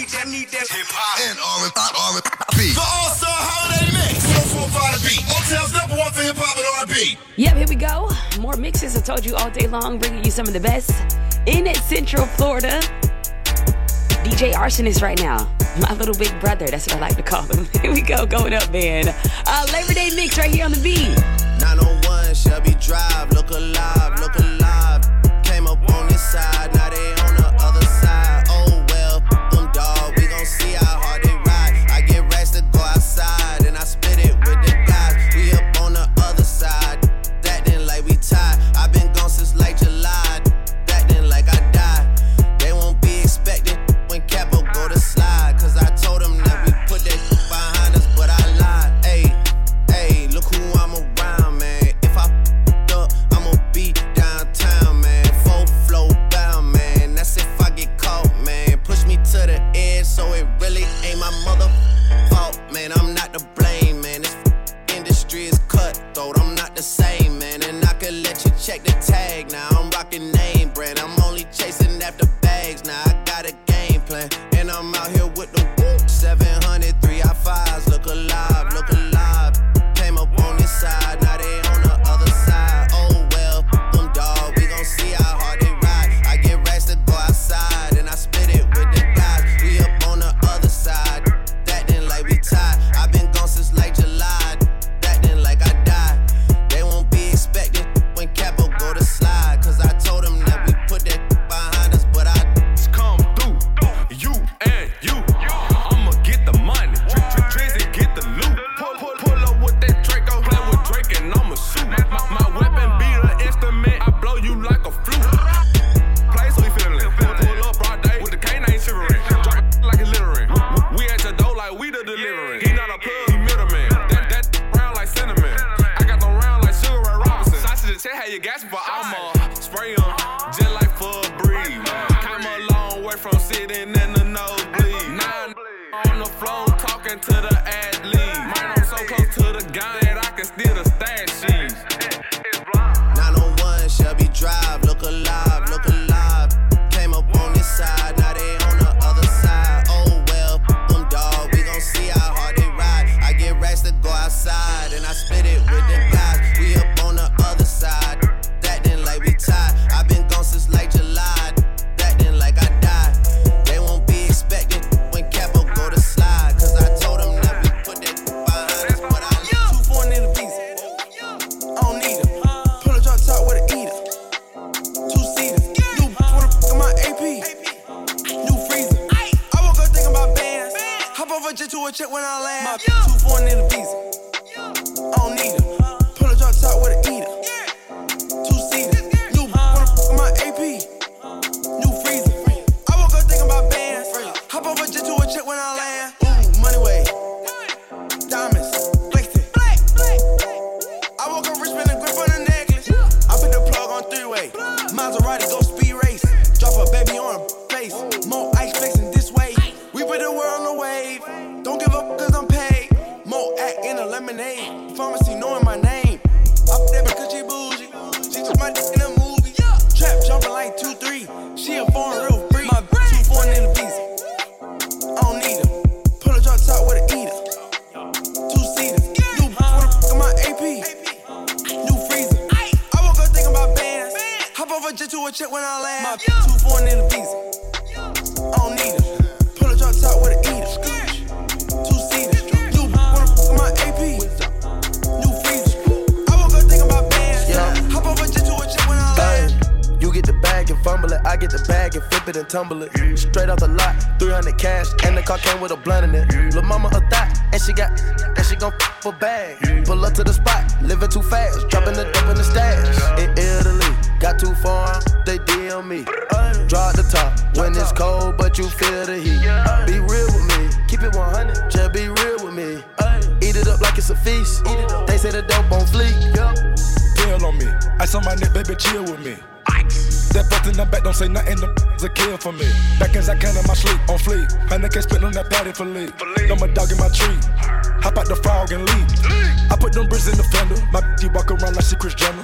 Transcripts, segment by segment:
need that, need that hip hop and R&B. The All Star Holiday Mix. Yep, here we go. More mixes. I told you all day long, bringing you some of the best in Central Florida. DJ Arsonist right now. My little big brother, that's what I like to call him. Here we go, going up, man. Uh, Labor Day mix right here on the beat. 901 Shelby Drive, look alive, look alive. Came up on this side, now they check when I land. Ooh, money way. tumble it. Yeah. Straight out the lot, 300 cash, and the car came with a blunt in it. Yeah. Lil' mama a thot, and she got, and she gon' f a bag. Yeah. Pull up to the spot, living too fast, dropping the dope in the stash. In Italy, got too far, they DM me. Drop the top when it's cold, but you feel the heat. Be real with me, keep it 100, just be real with me. Eat it up like it's a feast. They say the dope on fleek. Pill on me, ice on my neck, baby, chill with me. Ice. That felt in the back, don't say nothing. Them's a kill for me. Back as I can in my sleep, on fleek. Man, they can't spit on that patty for lead. No, my dog in my tree. Hop out the frog and leave. I put them bricks in the fender. My d walk around like she Kris Jenner.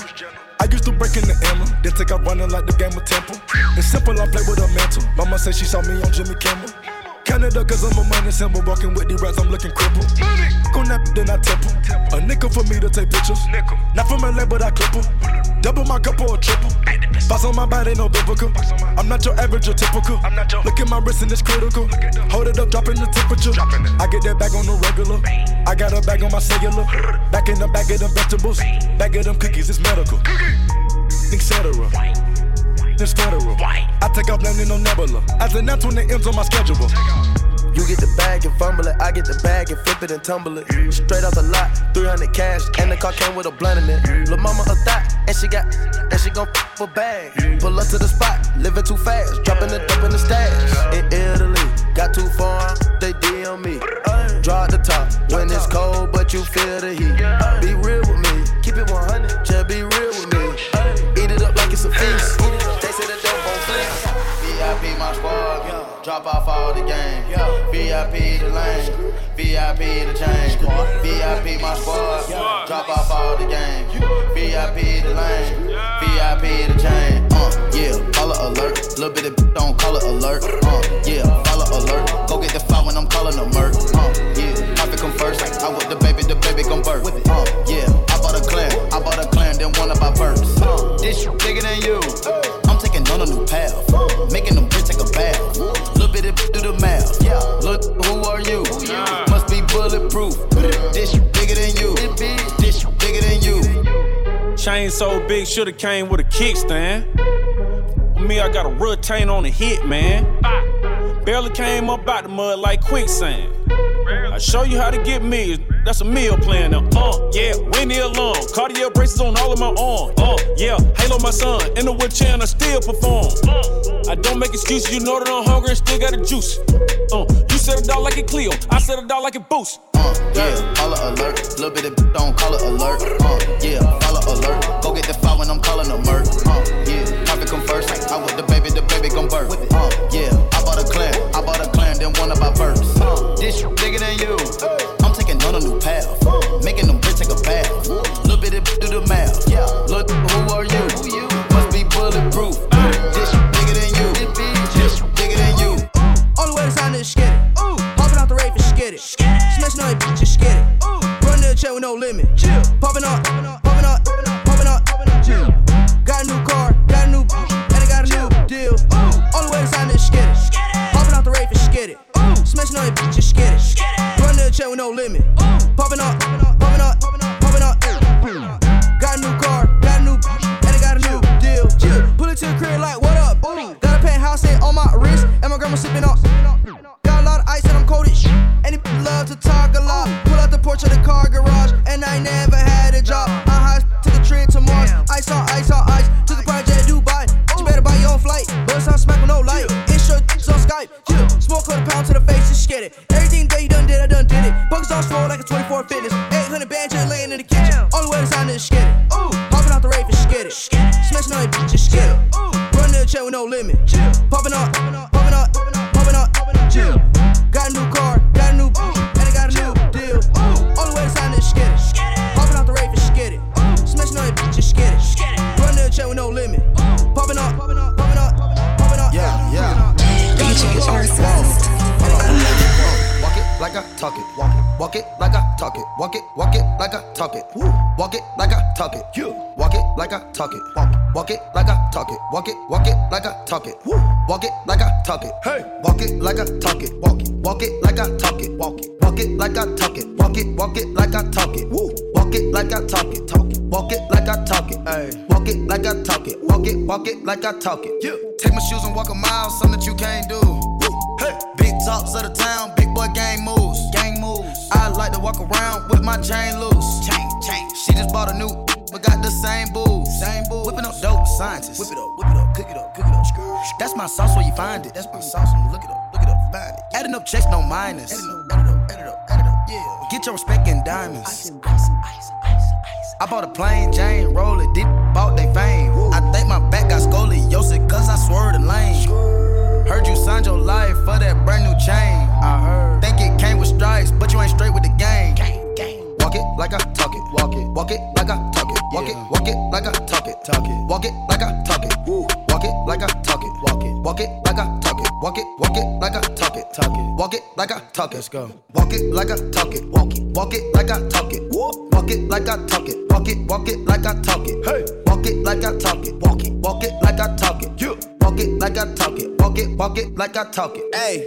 I used to break in the Emma, then take out running like the game of Temple. It's simple, I play with a mantle. Mama say she saw me on Jimmy Kimmel. Canada, cause I'm a money symbol. Walking with the rats, I'm looking crippled. Gonna nap then I temple. A nickel for me to take pictures. Nickel. Not from LA, but I clip. Double my cup or triple. Boss on my body, no biblical. I'm not your average or typical. I'm not your Look at my wrist and it's critical. Hold it up, dropping the temperature. I get that bag on the regular. I got a bag on my cellular. back in the bag of them vegetables. Bag Back of them cookies, it's medical. Etc. It's federal. I take off landing on Nebula. As an that's when the M's on my schedule. You get the bag and fumble it. I get the bag and flip it and tumble it. Straight off the lot, 300 cash, and the car came with a blunt in it. Lil' mama a thot, and she got, and she gon' f a bag. Pull up to the spot, living too fast, dropping the dope VIP the lane, VIP the chain. VIP my squad, drop off all the game. VIP the lane, VIP the chain. Uh, yeah, follow alert, little bit of don't call it alert. Uh, yeah, follow alert, go get the file when I'm calling a murk. Uh, yeah, profit come first. I with the baby, the baby gon' birth. Bulletproof. This bigger than you. This bigger than you. Chain so big, shoulda came with a kickstand. Me, I got a retain on the hit, man. Barely came up out the mud like quicksand. I show you how to get me. That's a meal plan. Uh, yeah, Winnie alone. Cartier braces on all of my arm. Uh, yeah, Halo my son. In the wheelchair and I still perform. I don't make excuses. You know that I'm hungry and still got the juice. Uh, said it out like it Cleo. I said it out like it Boost. Uh, yeah, follow alert. Little bit of don't call it alert. Uh, yeah, follow alert. Go get the file when I'm calling a murk. Uh, yeah, profit come first. I with the Buckets on slow like a 24 fitness. Talk it. Walk it like I talk it. You. Walk it like I talk it. Walk it. Walk it like I talk it. Walk it. Walk it like I talk it. Woo. Walk it like I talk it. Hey. Walk it like I talk it. Walk it. Walk it like I talk it. Walk it. Walk it like I talk it. Walk it. Walk it like I talk it. Woo. Walk it like I talk it. Talk it. Walk it like I talk it. Hey. Walk it like I talk it. Walk it. Walk it like I talk it. Take my shoes and walk a mile. Something that you can't do. Hey. Big talks of the town. Big boy gang moves. I like to walk around with my chain loose. Chain, chain. She just bought a new, but got the same booze. Same booze. Whipping up dope scientists. Whip it up, whip it up, cook it up, cook it up. That's my sauce where you find it. That's my sauce when you look it up, look it up, find it. Adding up checks, no minus. Add it up, add it up, add it up, add it up. Yeah. Get your respect in diamonds. Ice, ice, ice, ice, ice. I bought a plain Jane, roll it, deep, bought they fame. I think my back got scoliosis, cause I swerved the lane. Heard you signed your life for that brand new chain. I heard. Think it came with stripes, but you ain't straight with the game. Gang, gang. Walk it like I talk it. Walk it. Walk it like I talk it. Walk it. Walk it like I talk it. Talk it. Walk it like I talk it. Woo. Walk it like I talk it. Walk it. Walk it like I talk it. Walk it. Walk it like I talk it. Talk it. Walk it like I talk it. Let's go. Walk it like I talk it. Walk it. Walk it like I talk it. Walk it like I talk it. Walk it. Walk it like I talk it. Hey. Walk it like I talk it. Walk it. Walk it like I talk it. You. Walk it like I talk it. Walk it. Walk it like I talk it. Hey,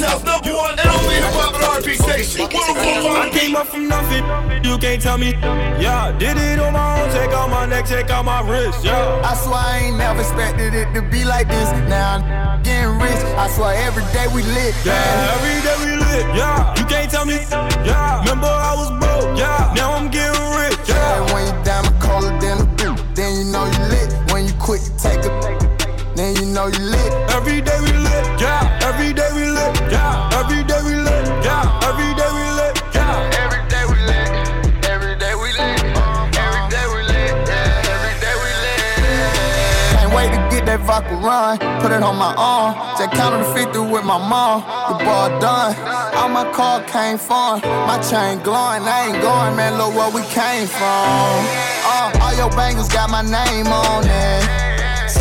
Walk I talk Otel's it. number one and only hip hop and R&B station. I came up from nothing, you can't tell me. Yeah, did it on my own, check out my neck, check out my wrist, yeah. I swear I ain't never expected it to be like this. Now I'm getting rich. I swear every day we lit. Yeah, every day we lit, yeah. You can't tell me, yeah. Remember I was broke, yeah. Now I'm getting rich, Yeah, yeah. when you diamond colder than a boot, then you know you lit. When you quit, you take a, then you know you lit. Every day we lit, yeah. Every day we lit, yeah. Every day we lit, yeah. Every day we lit, yeah. Every day we lit. Every day we lit. Every day we lit. Yeah, every day we lit. Can't wait to get that vodka run. Put it on my arm. Just counted the 50 with my mom. The ball done. All my car came from. My chain glowing. I ain't going, man. Look where we came from. Uh, all your bangles got my name on it.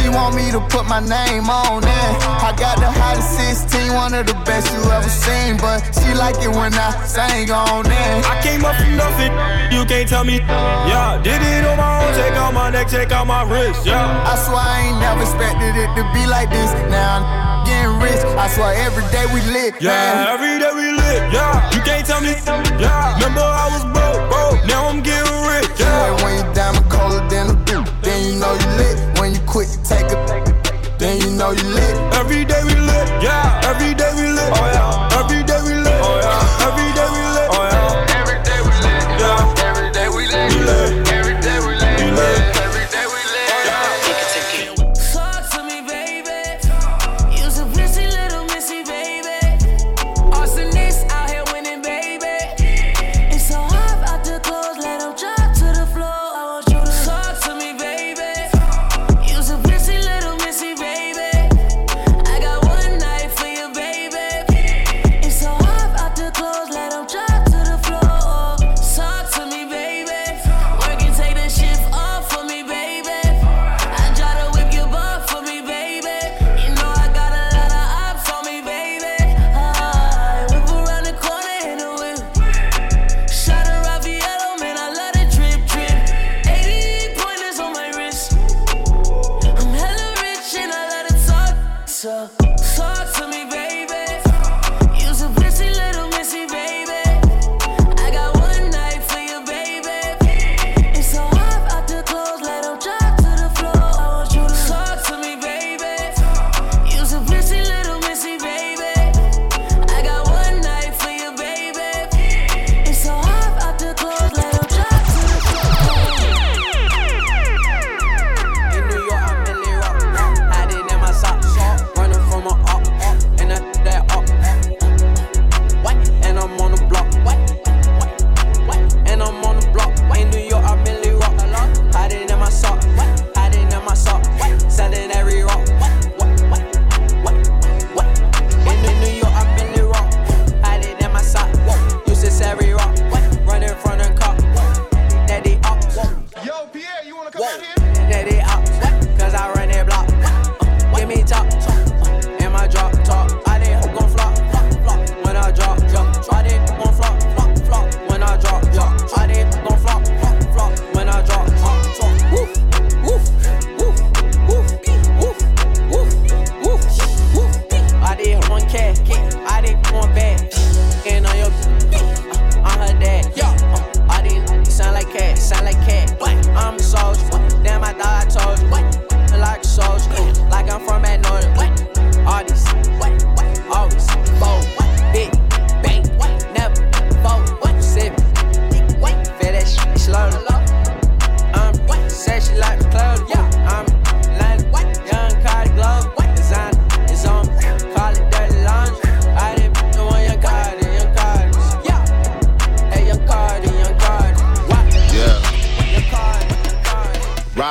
She want me to put my name on it. I got the hottest 16, one of the best you ever seen. But she like it when I sing on it. I came up from nothing, you can't tell me. Yeah, did it on my own, check out my neck, check out my wrist, yeah. I swear I ain't never expected it to be like this. Now I'm getting rich. I swear every day we lit. Yeah, man. every day we lit, yeah. You can't tell me, yeah. Remember I was broke, broke. Now I'm getting rich, Yeah, yeah. when you diamond colder than a boot, then you know you lit. Quit, take a, then you know you lit. Every day we lit, yeah. Every day we lit, oh yeah.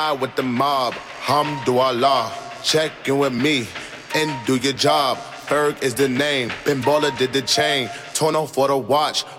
ride with the mob. Hamdulillah, check in with me and do your job. Berg is the name. Ben did the chain. Torno for the watch.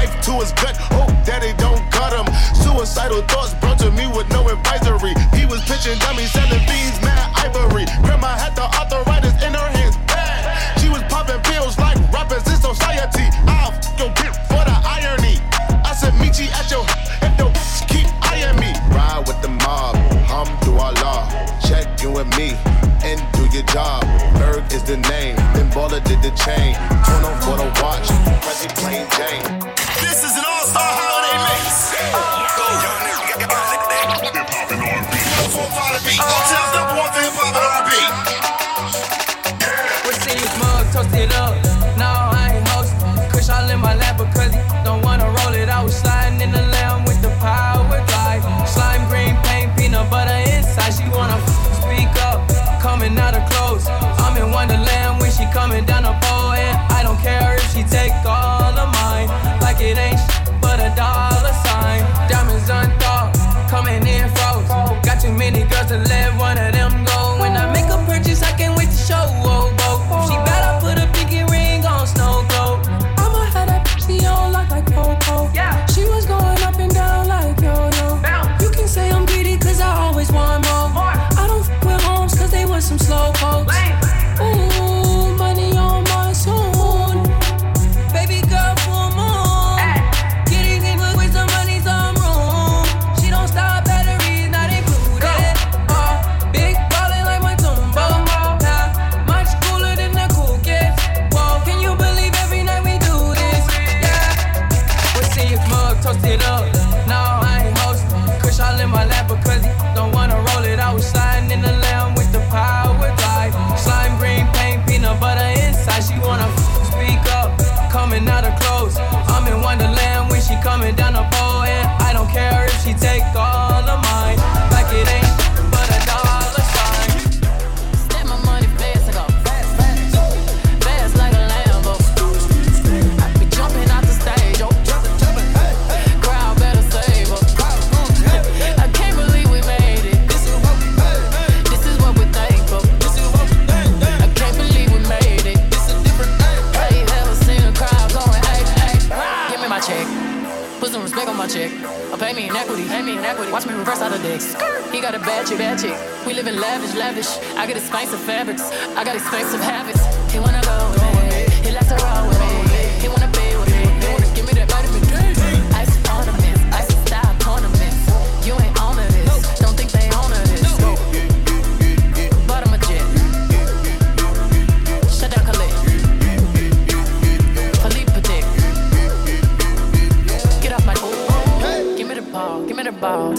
knife to his gut. Hope that it don't cut him. Suicidal thoughts brought to me with no advisory. He was pitching dummies, selling beans, mad ivory. Grandma had to authorize. She take We live in lavish, lavish. I got expensive fabrics. I got expensive habits. He wanna go with me. He likes to roll with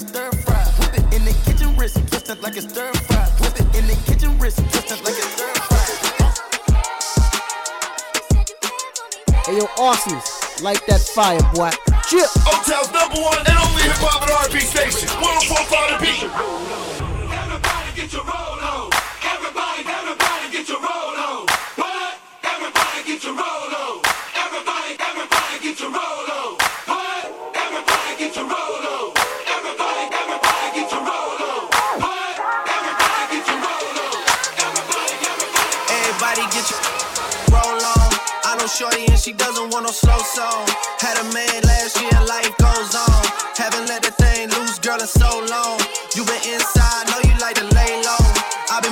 a stir fry. Whip it in the kitchen, wrist instant like a stir fry. Whip it in the kitchen, wrist instant like a stir fry. Hey yo, Arsons, light that fire, boy. Chip. Otel's number one and only hip hop and station. 104.5 The Beat. Everybody get your roll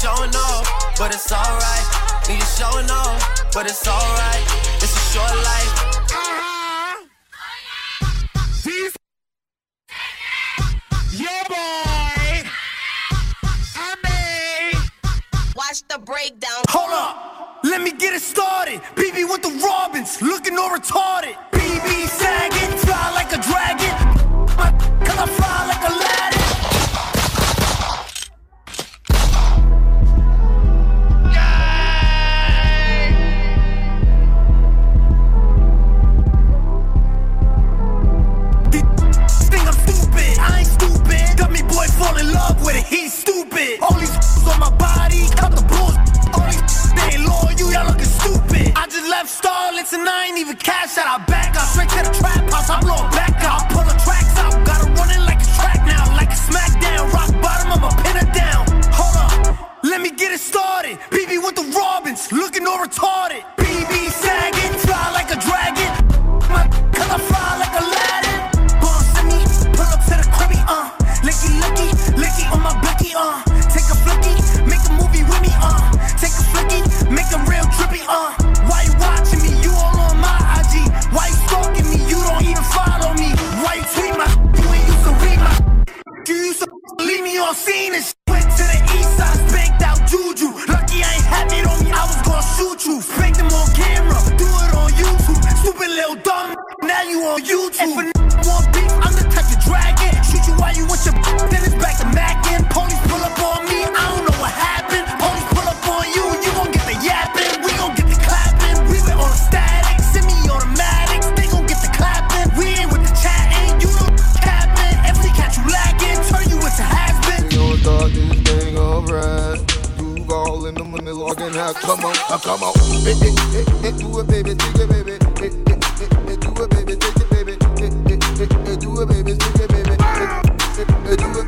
Showing off, but it's alright. And you showing off, but it's alright. It's a short life. Yeah, boy. Watch the breakdown. Hold up, let me get it started. BB with the Robins, looking all retarded. BB sagging, fly like a dragon. Come on, uh, come on. Eh, eh, eh, eh, do it, baby, take it, baby. Eh, eh, eh, eh, do it, baby, take it, baby. Eh, eh, eh, eh, do it, baby, take it, baby. Eh, eh, eh, do it,